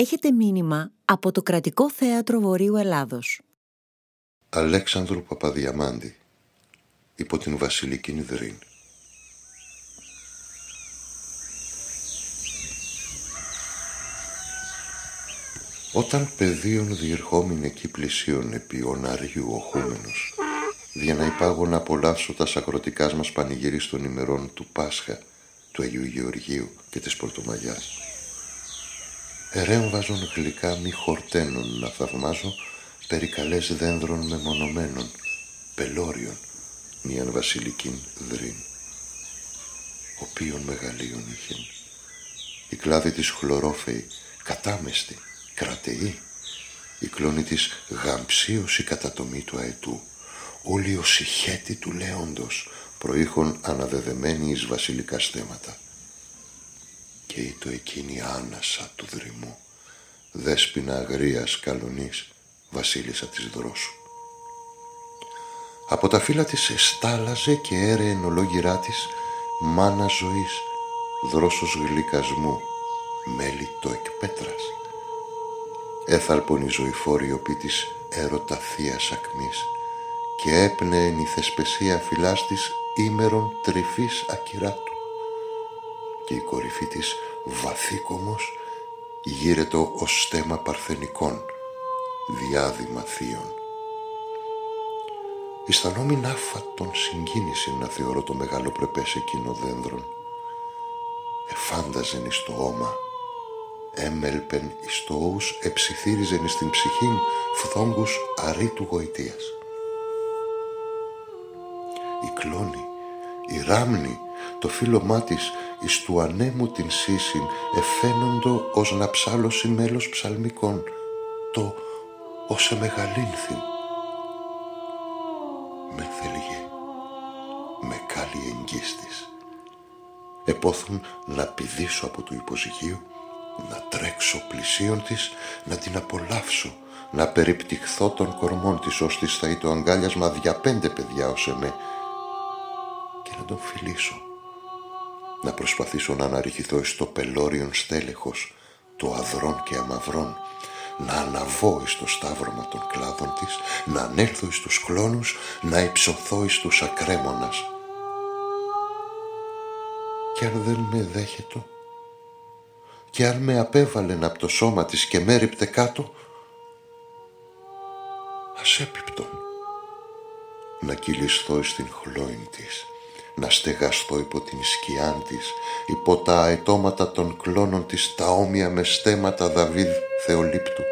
Έχετε μήνυμα από το Κρατικό Θέατρο Βορείου Ελλάδος. Αλέξανδρου Παπαδιαμάντη υπό την Βασιλική Νιδρύν. Όταν πεδίων διερχόμην εκεί πλησίων επί οναριού οχούμενος, για να υπάγω να απολαύσω τα σακρωτικά μας πανηγυρί των ημερών του Πάσχα, του Αγίου Γεωργίου και της Πορτομαγιάς. Ερέμβαζον γλυκά μη χορταίνων να θαυμάζω περικαλές δένδρων μεμονωμένων, πελώριων, μίαν βασιλικήν δρύν. Οποίον μεγαλείων είχεν. Η κλάδη της χλωρόφεη, κατάμεστη, κρατεή, η κλόνη της γαμψίως η κατατομή του αετού, όλοι ο συχέτη του λέοντος, προήχων αναδεδεμένη εις βασιλικά στέματα. Και ήτο εκείνη άνασα του δρυμού, δέσποινα αγρίας καλονής, βασίλισσα της δρόσου. Από τα φύλλα της εστάλαζε και έρεεν ολόγυρά της μάνα ζωής, δρόσος γλυκασμού, μέλι το εκπέτρας. Έθαλπον η ζωηφόρη οπή της έρωτα θείας ακμής και έπνεεν η θεσπεσία φυλάς της ήμερον τρυφής ακυράτου και η κορυφή της βαθύκομος γύρετο ως στέμα παρθενικών διάδημα θείων. Αισθανόμουν άφατον συγκίνηση να θεωρώ το μεγάλο πρεπές εκείνο δένδρον. Εφάνταζεν εις το όμα, έμελπεν εις το όους εψιθύριζεν εις την ψυχήν φθόγκους αρήτου γοητείας. Η κλόνη, η ράμνη, το φύλλωμά της εις του ανέμου την σύσιν εφαίνοντο ως να ψάλωση μέλος ψαλμικών, το ως εμεγαλύνθην με θέλγε με κάλλη εγγύστης. Επόθουν να πηδήσω από το υποζυγείο, να τρέξω πλησίον της, να την απολαύσω, να περιπτυχθώ των κορμών της, ως της θα το αγκάλιασμα δια πέντε παιδιά ως εμέ και να τον φιλήσω. Να προσπαθήσω να αναρριχηθώ εις το πελώριον στέλεχος, το αδρών και αμαυρών, να αναβώ εις το σταύρωμα των κλάδων της, να ανέλθω εις τους κλόνους, να υψωθώ εις τους ακρέμονας. Κι αν δεν με δέχετο, και αν με απέβαλεν από το σώμα της και μέριπτε κάτω, ας έπιπτον να κυλισθώ εις την χλόιν της, να στεγαστώ υπό την σκιάν της, υπό τα αετώματα των κλώνων της τα όμοια με στέματα Δαβίδ Θεολύπτου.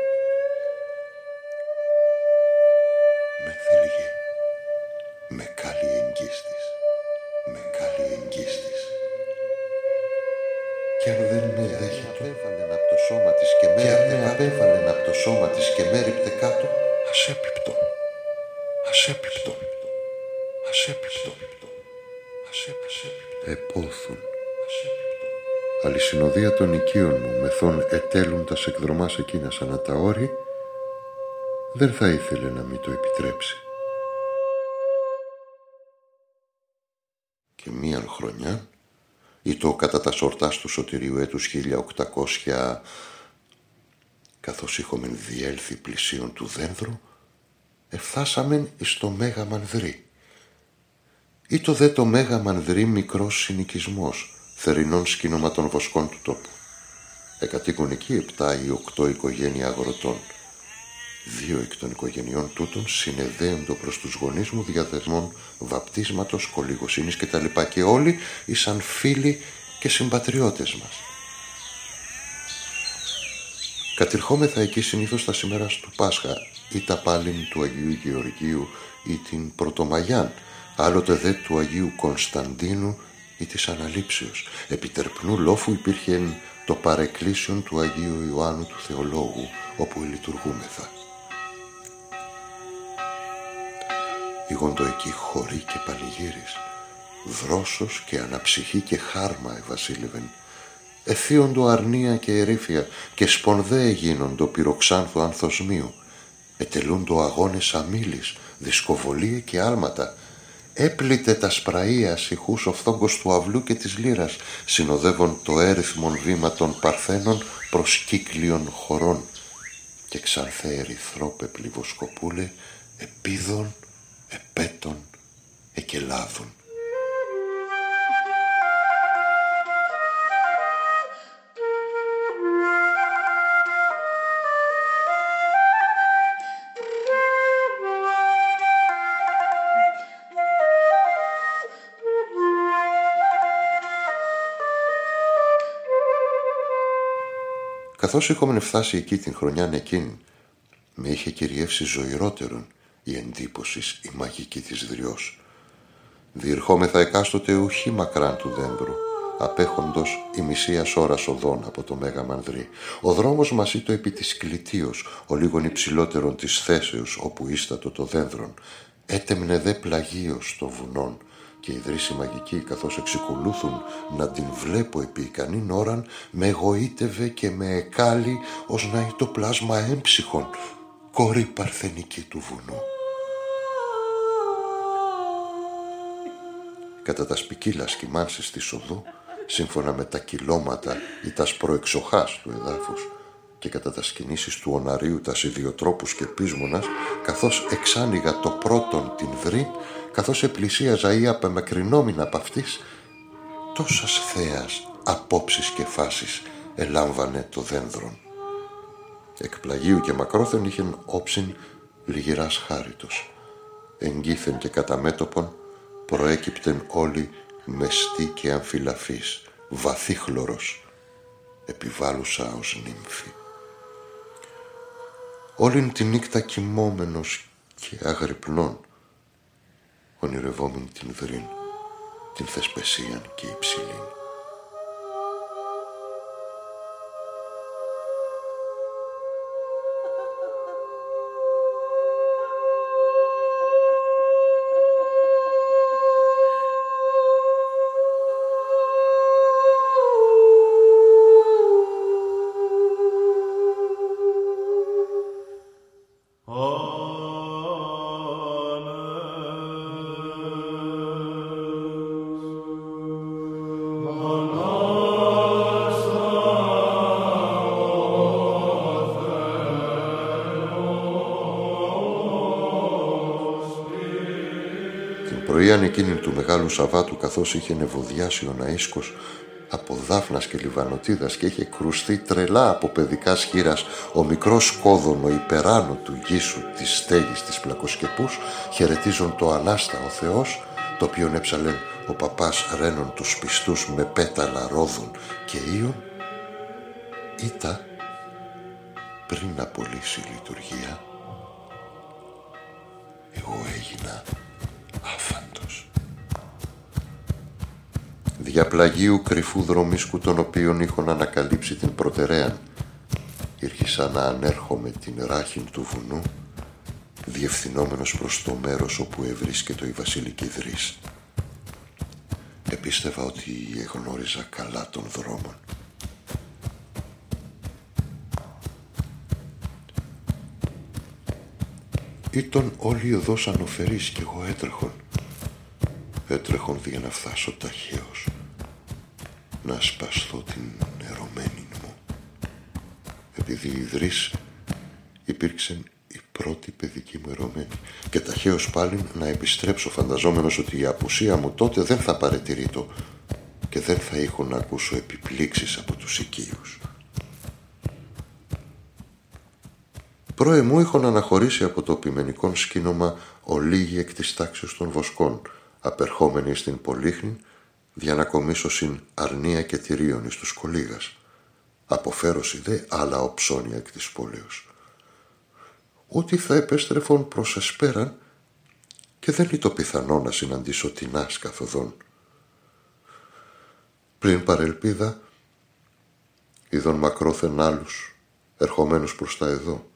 Με θέλγε, με καλή εγγύστης, με καλή εγγύστης. Κι αν δεν με δέχεται, απέβαλεν από το σώμα της και με απέβαλεν από το σώμα της και μέριπτε κάτω, ας έπιπτον, ας Επόθουν. Αλυσινοδία των οικείων μου μεθόν ετέλουν τα εκδρομάς εκείνας σαν τα όρη, δεν θα ήθελε να μην το επιτρέψει. Και μίαν χρονιά, ή το κατά τα σορτάς του Σωτηρίου έτους 1800, καθώς είχομεν διέλθει πλησίον του δένδρου, εφθάσαμεν εις το Μέγα Μανδρή. Ή το δε το Μέγα Μανδρή μικρός συνοικισμός, θερινών σκηνοματών βοσκών του τόπου. Εκατοίκουν εκεί επτά ή οκτώ οικογένεια αγροτών. Δύο εκ των οικογενειών τούτων συνεδέοντο προς τους γονείς μου διαδεσμών βαπτίσματος, κολυγοσύνης κτλ. Και όλοι ήσαν φίλοι και συμπατριώτες μας. Κατηρχόμεθα εκεί συνήθως τα σήμερα του Πάσχα ή τα πάλιν του Αγίου Γεωργίου ή την Πρωτομαγιάν, άλλοτε δε του Αγίου Κωνσταντίνου ή της Αναλήψεως. Επιτερπνού λόφου υπήρχε το παρεκκλήσιον του Αγίου Ιωάννου του Θεολόγου, όπου λειτουργούμεθα. Ήγοντο εκεί χωρί και πανηγύρις, δρόσος και αναψυχή και χάρμα ευασίλευεν. Εθίοντο αρνία και ερήφια και σπονδέ γίνοντο πυροξάνθου ανθοσμίου. Ετελούντο αγώνες αμήλης, δισκοβολίε και άλματα, έπλητε τα σπραΐα ηχούς ο φθόγκος του αυλού και της λύρας, συνοδεύον το έριθμον βήμα των παρθένων προσκύκλιων χωρών και ξανθέ ερυθρόπε πληβοσκοπούλε επίδων, επέτων, εκελάδων. Καθώς είχαμε φτάσει εκεί την χρονιά εκείνη, με είχε κυριεύσει ζωηρότερον η εντύπωσης η μαγική της δριός. Διερχόμεθα εκάστοτε ουχή μακράν του δέντρου, απέχοντος η μισία ώρα οδόν από το Μέγα Μανδρή. Ο δρόμος μας ήτο επί της κλητίος, ο λίγον υψηλότερον της θέσεως όπου ίστατο το δένδρον. Έτεμνε δε πλαγίος το βουνόν, και οι δρύσοι μαγικοί καθώς εξεκολούθουν να την βλέπω επί ικανήν ώραν με εγωίτευε και με εκάλει ως να είναι το πλάσμα έμψυχων κόρη παρθενική του βουνού. Κατά τα σπικίλα σκημάνσεις της οδού σύμφωνα με τα κυλώματα ή τας σπροεξοχάς του εδάφους και κατά τα σκηνήσεις του οναρίου τας ιδιοτρόπους και πείσμονας καθώς εξάνοιγα το πρώτον την βρύν καθώς επλησίαζα ή απεμεκρινόμουν από αυτής, τόσας θέας απόψεις και φάσεις ελάμβανε το δένδρον. Εκπλαγίου και μακρόθεν είχεν όψιν λιγυράς χάριτος. Εγγύθεν και κατά μέτωπον προέκυπτεν όλοι μεστή και αμφιλαφής, βαθύχλωρος, επιβάλλουσα ως νύμφη. Όλην τη νύχτα κοιμόμενος και αγρυπνών, ονειρευόμην την Δρύν, την Θεσπεσίαν και Υψηλήν. Εκείνη του Μεγάλου Σαββάτου καθώς είχε νευοδιάσει ο Ναΐσκος από δάφνας και λιβανοτίδας και είχε κρουστεί τρελά από παιδικά σχήρας ο μικρός κόδωνο υπεράνω του γύσου της στέγης της πλακοσκεπούς χαιρετίζον το Ανάστα ο Θεός το οποίο έψαλεν ο παπάς ρένων τους πιστούς με πέταλα ρόδων και ίων ήτα πριν απολύσει η λειτουργία εγώ έγινα διαπλαγίου κρυφού δρομίσκου των οποίων είχον ανακαλύψει την προτεραίαν. Ήρχισα να ανέρχομαι την ράχην του βουνού, διευθυνόμενος προς το μέρος όπου ευρίσκεται η βασιλική δρύς. Επίστευα ότι εγνώριζα καλά των δρόμων. Ήταν όλοι οδός ανοφερείς κι εγώ έτρεχον. Έτρεχον για να φτάσω ταχαίως να σπαστώ την ερωμένη μου. Επειδή η Δρύς υπήρξε η πρώτη παιδική μου ερωμένη και ταχαίως πάλι να επιστρέψω φανταζόμενος ότι η απουσία μου τότε δεν θα παρετηρείτο και δεν θα έχω να ακούσω επιπλήξεις από τους οικείους. Πρόε μου είχον αναχωρήσει από το ποιμενικό σκήνομα ολίγη εκ της τάξης των βοσκών, απερχόμενοι στην Πολύχνη συν αρνία και τυρίων εις τους κολίγας. Αποφέρωση δε άλλα οψώνια εκ της πόλεως. Ότι θα επέστρεφον προς εσπέραν και δεν είναι το πιθανό να συναντήσω τεινάς καθοδόν. Πριν παρελπίδα, είδων μακρόθεν άλλους, ερχομένους προς τα εδώ,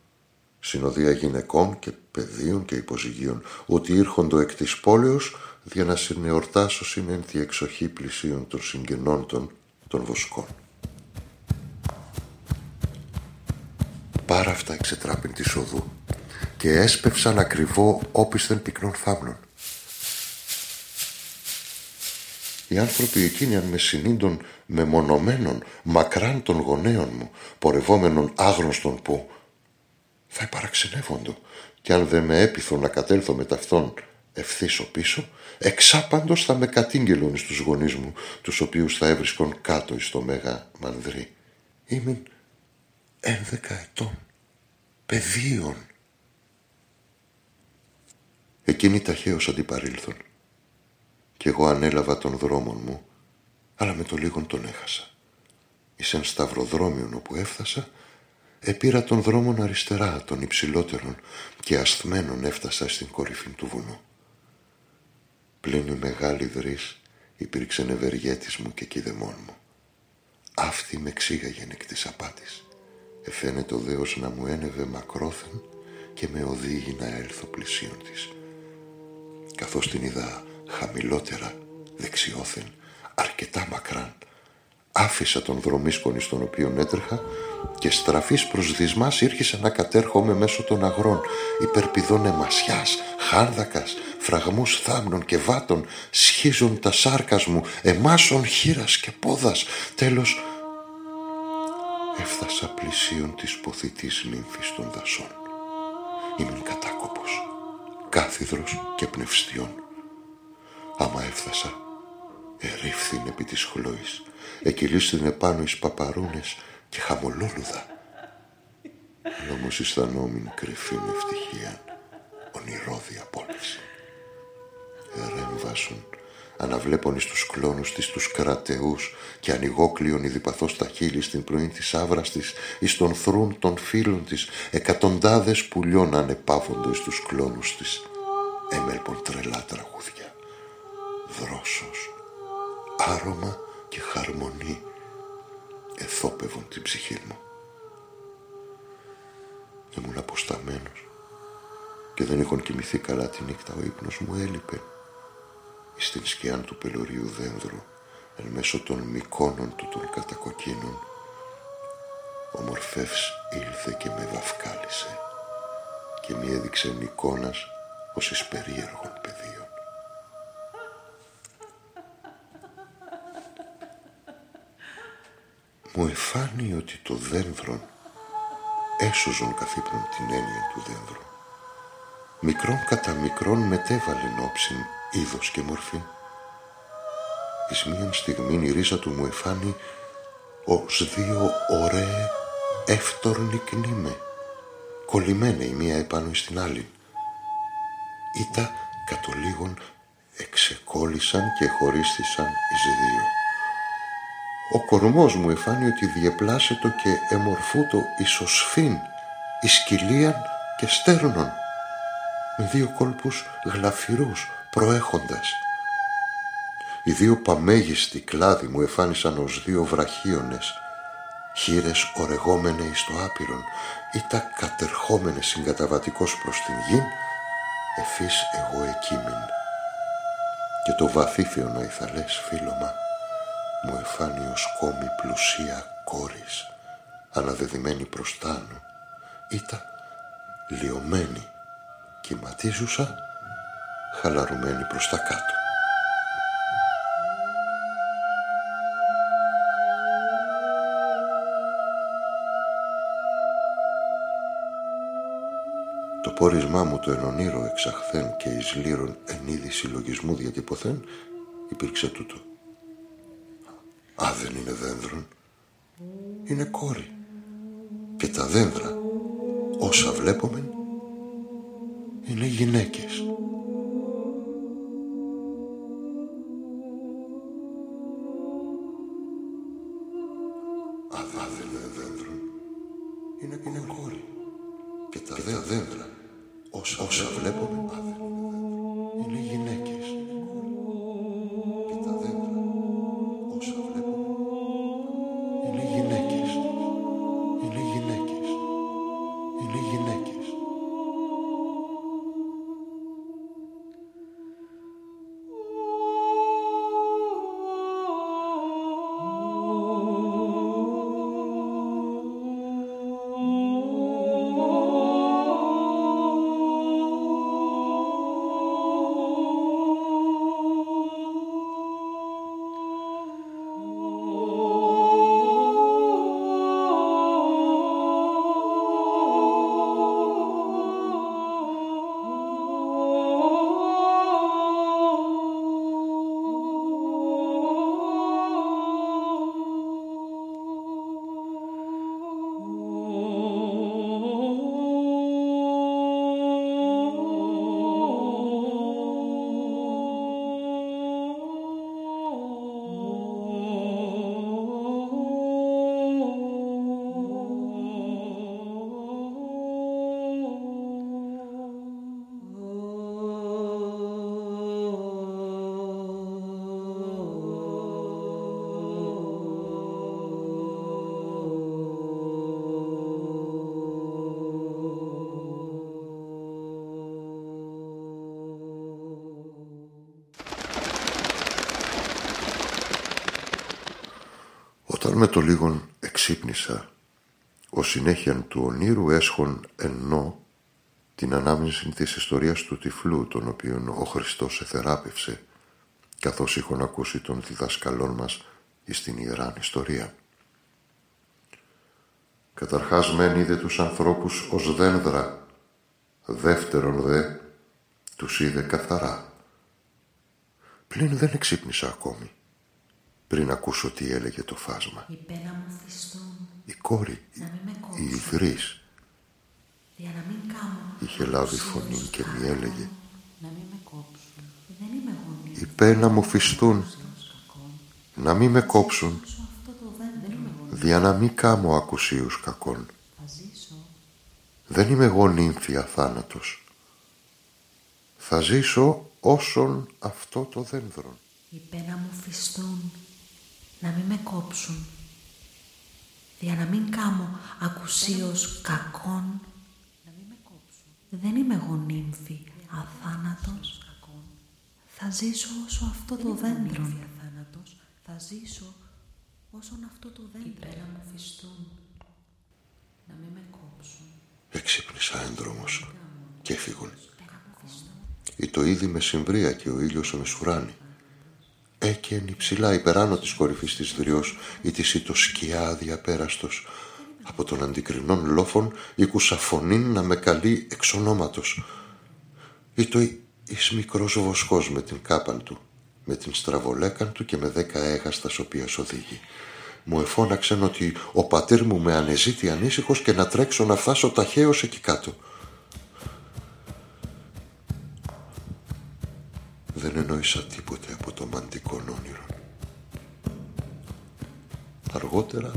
συνοδεία γυναικών και παιδίων και υποζυγίων, ότι ήρχοντο εκ της πόλεως για να συνεορτάσω συνένθη εξοχή πλησίων των συγγενών των, των βοσκών. Πάρα αυτά εξετράπην της οδού και έσπευσαν ακριβώ όπισθεν πυκνών θάμνων. Οι άνθρωποι εκείνοι αν με συνήντων μεμονωμένων μακράν των γονέων μου, πορευόμενων άγνωστον που θα υπαραξενεύοντο και αν δεν με έπιθω να κατέλθω με ταυτόν ευθύσω πίσω, εξάπαντος θα με κατήγγελον στους γονείς μου, τους οποίους θα έβρισκον κάτω εις το μέγα μανδρή. Είμαι ένδεκα ετών, παιδίων. Εκείνοι ταχαίως αντιπαρήλθον κι εγώ ανέλαβα τον δρόμον μου, αλλά με το λίγον τον έχασα. Εις εν σταυροδρόμιον όπου έφτασα, επήρα τον δρόμον αριστερά των υψηλότερων και ασθμένων έφτασα στην κορυφή του βουνού. Πλην η μεγάλη δρύς υπήρξε ευεργέτης μου και κηδεμόν μου. Αυτή με ξύγαγε εκ της απάτης. Εφαίνεται ο Δέος να μου ένευε μακρόθεν και με οδήγει να έλθω πλησίον της. Καθώς την είδα χαμηλότερα, δεξιόθεν, αρκετά μακράν. Άφησα τον δρομίσκονη στον οποίο έτρεχα και στραφής προς δυσμάς ήρχισα να κατέρχομαι μέσω των αγρών, υπερπηδών εμασιάς, χάρδακας, φραγμούς θάμνων και βάτων, σχίζουν τα σάρκας μου, εμάσων χείρας και πόδας. Τέλος, έφτασα πλησίον της ποθητής νύμφης των δασών. Ήμουν κατάκοπος, κάθιδρος και πνευστιών. Άμα έφτασα, ερήφθην επί της χλώης, εκυλίστην επάνω εις παπαρούνες και χαμολόλουδα. Αλλά όμως αισθανόμην κρυφήν ευτυχία, ονειρώδη απόλυση. Ερέμβασον, αναβλέπων εις τους κλόνους της τους κρατεούς και ανοιγόκλειον διπαθώς τα χείλη στην πρωί της άβρας της εις τον θρούν των φίλων της εκατοντάδες πουλιών ανεπάβοντο εις τους κλόνους της. Έμελπον τρελά τραγούδια. Δρόσος, άρωμα και χαρμονή εθόπευον την ψυχή μου. Ήμουν αποσταμένος και δεν είχον κοιμηθεί καλά τη νύχτα. Ο ύπνος μου έλειπε στην σκιά του πελωρίου δένδρου εν μέσω των μικόνων του των κατακοκκίνων ο Μορφεύς ήλθε και με δαυκάλισε και μη έδειξε εικόνας ως εις περίεργων πεδίων. μου εφάνει ότι το δένδρον έσωζον καθύπνον την έννοια του δένδρου. Μικρόν κατά μικρόν μετέβαλε όψιν είδος και μορφή. Εις μίαν στιγμή η ρίζα του μου εφάνει ως δύο ωραίε εύτορνη κνήμε, κολλημένα η μία επάνω στην άλλη. Ήτα κατ' εξεκόλλησαν και χωρίστησαν εις δύο. Ο κορμός μου εφάνει ότι διεπλάσετο και εμορφούτο ισοσφήν, ισκυλίαν και στέρνων, με δύο κόλπους γλαφυρούς προέχοντας. Οι δύο παμέγιστοι κλάδοι μου εφάνισαν ως δύο βραχίονες, χείρες ορεγόμενες εις το άπειρον, ή τα κατερχόμενες συγκαταβατικός προς την γη, εφής εγώ εκείμην. Και το βαθύφιο να ηθαλές φίλωμα, μου εφάνει ως κόμη πλουσία κόρης, αναδεδειμένη προς τ' Ήτα λιωμένη, κυματίζουσα, χαλαρωμένη προς τα κάτω. Το πόρισμά μου το ενονήρο εξαχθέν και εις λύρων εν είδη συλλογισμού διατυπωθέν υπήρξε τούτο. Α, δεν είναι δένδρον. Είναι κόρη. Και τα δένδρα, όσα βλέπουμε, είναι γυναίκες. Με το λίγον εξύπνησα, ο συνέχεια του ονείρου έσχον ενώ την ανάμνηση της ιστορίας του τυφλού, τον οποίον ο Χριστός εθεράπευσε, καθώς είχον ακούσει τον διδασκαλών μας εις την Ιεράν Ιστορία. Καταρχάς μεν είδε τους ανθρώπους ως δένδρα, δεύτερον δε τους είδε καθαρά. Πλην δεν εξύπνησα ακόμη, πριν ακούσω τι έλεγε το φάσμα. Η πένα μου Η κόρη, η Ιδρύς, είχε λάβει φωνή και μη έλεγε. «Η πένα μου φυστούν, να μη με κόψουν, δια να μη κάμω ακουσίους κακών. Δεν είμαι εγώ νύμφια θάνατος. Θα ζήσω όσον αυτό το δένδρον. Η πένα μου φυστούν, να μη με κόψουν, δια να μην κάμω ακουσίως κακών. Δεν είμαι εγώ νύμφη, αθάνατος. Θα ζήσω όσο αυτό το δέντρο. αθάνατος. Θα ζήσω όσον αυτό το δέντρο. Υπέρα μου φυστούν, να μην με κόψουν. Εξύπνησα ένδρομος και φύγουν. Ή το είδη με συμβρία και ο ήλιος με σουράνει. Έκαινε υψηλά υπεράνω της κορυφής της δριός ή της ή το σκιά αδιαπέραστος από τον αντικρινών λόφων ήκουσα φωνή να με καλεί εξ ονόματος. Ή το εις μικρός βοσκός με την κάπαν του, με την στραβολέκαν του και με δέκα έγαστας οποίας οδήγει. Μου εφώναξαν ότι ο πατήρ μου με ανεζήτη ανήσυχος και να τρέξω να φτάσω ταχαίως εκεί κάτω. Δεν εννοήσα τίποτε από το μαντικό όνειρο. Αργότερα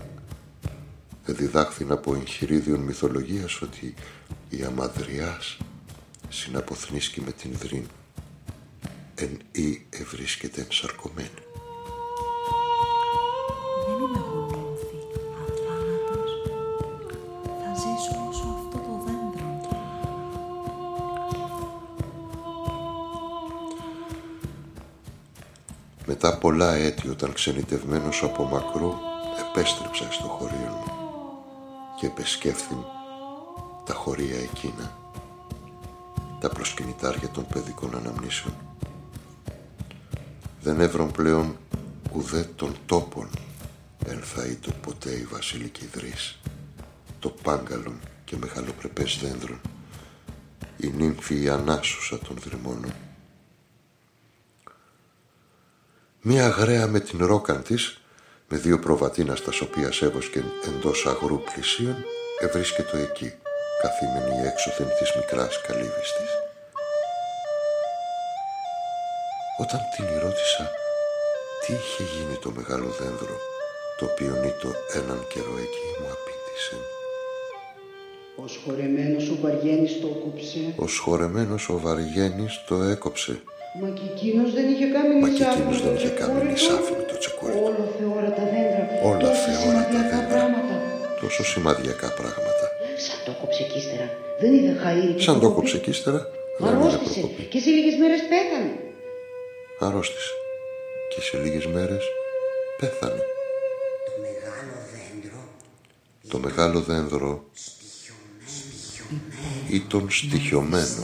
διδάχθην από εγχειρίδιον μυθολογίας ότι η αμαδριάς συναποθνίσκει με την δρύν εν ή ευρίσκεται ενσαρκωμένη. Πολλά έτη όταν ξενιτευμένος από μακρό επέστρεψα στο χωρίο μου και επεσκέφθην τα χωρία εκείνα, τα προσκυνητάρια των παιδικών αναμνήσεων. Δεν έβρον πλέον ουδέ των τόπων το ποτέ η βασιλική δρύς, το πάγκαλον και μεγαλοπρεπές δένδρον, η νύμφη η ανάσουσα των δρυμώνων. Μία γραία με την ρόκαν της με δύο προβατίνα στα οποία σέβοσκε εντός αγρού πλησίων, ευρίσκεται εκεί, καθήμενη έξωθεν της μικράς καλύβης της. Όταν την ρώτησα τι είχε γίνει το μεγάλο δένδρο, το οποίο νήτο έναν καιρό εκεί μου απήντησε. Ο σχορεμένος ο Βαργένης το έκοψε. Ο σχορεμένος ο Βαργένης το έκοψε. Μα και εκείνος δεν είχε κάνει Μα και εκείνος δεν είχε κάνει νησάφι με το τσεκούρι Όλα θεόρατα δέντρα. Όλα θεόρατα δέντρα. Πράγματα. Τόσο σημαδιακά πράγματα. Σαν το κόψε κι ύστερα. Δεν είδε χαΐρι. Σαν το κόψε κι ύστερα. Αρρώστησε και σε λίγες μέρες πέθανε. Αρρώστησε και σε λίγες μέρες πέθανε. Το μεγάλο δέντρο. Το μεγάλο δέντρο ήταν στοιχειωμένο.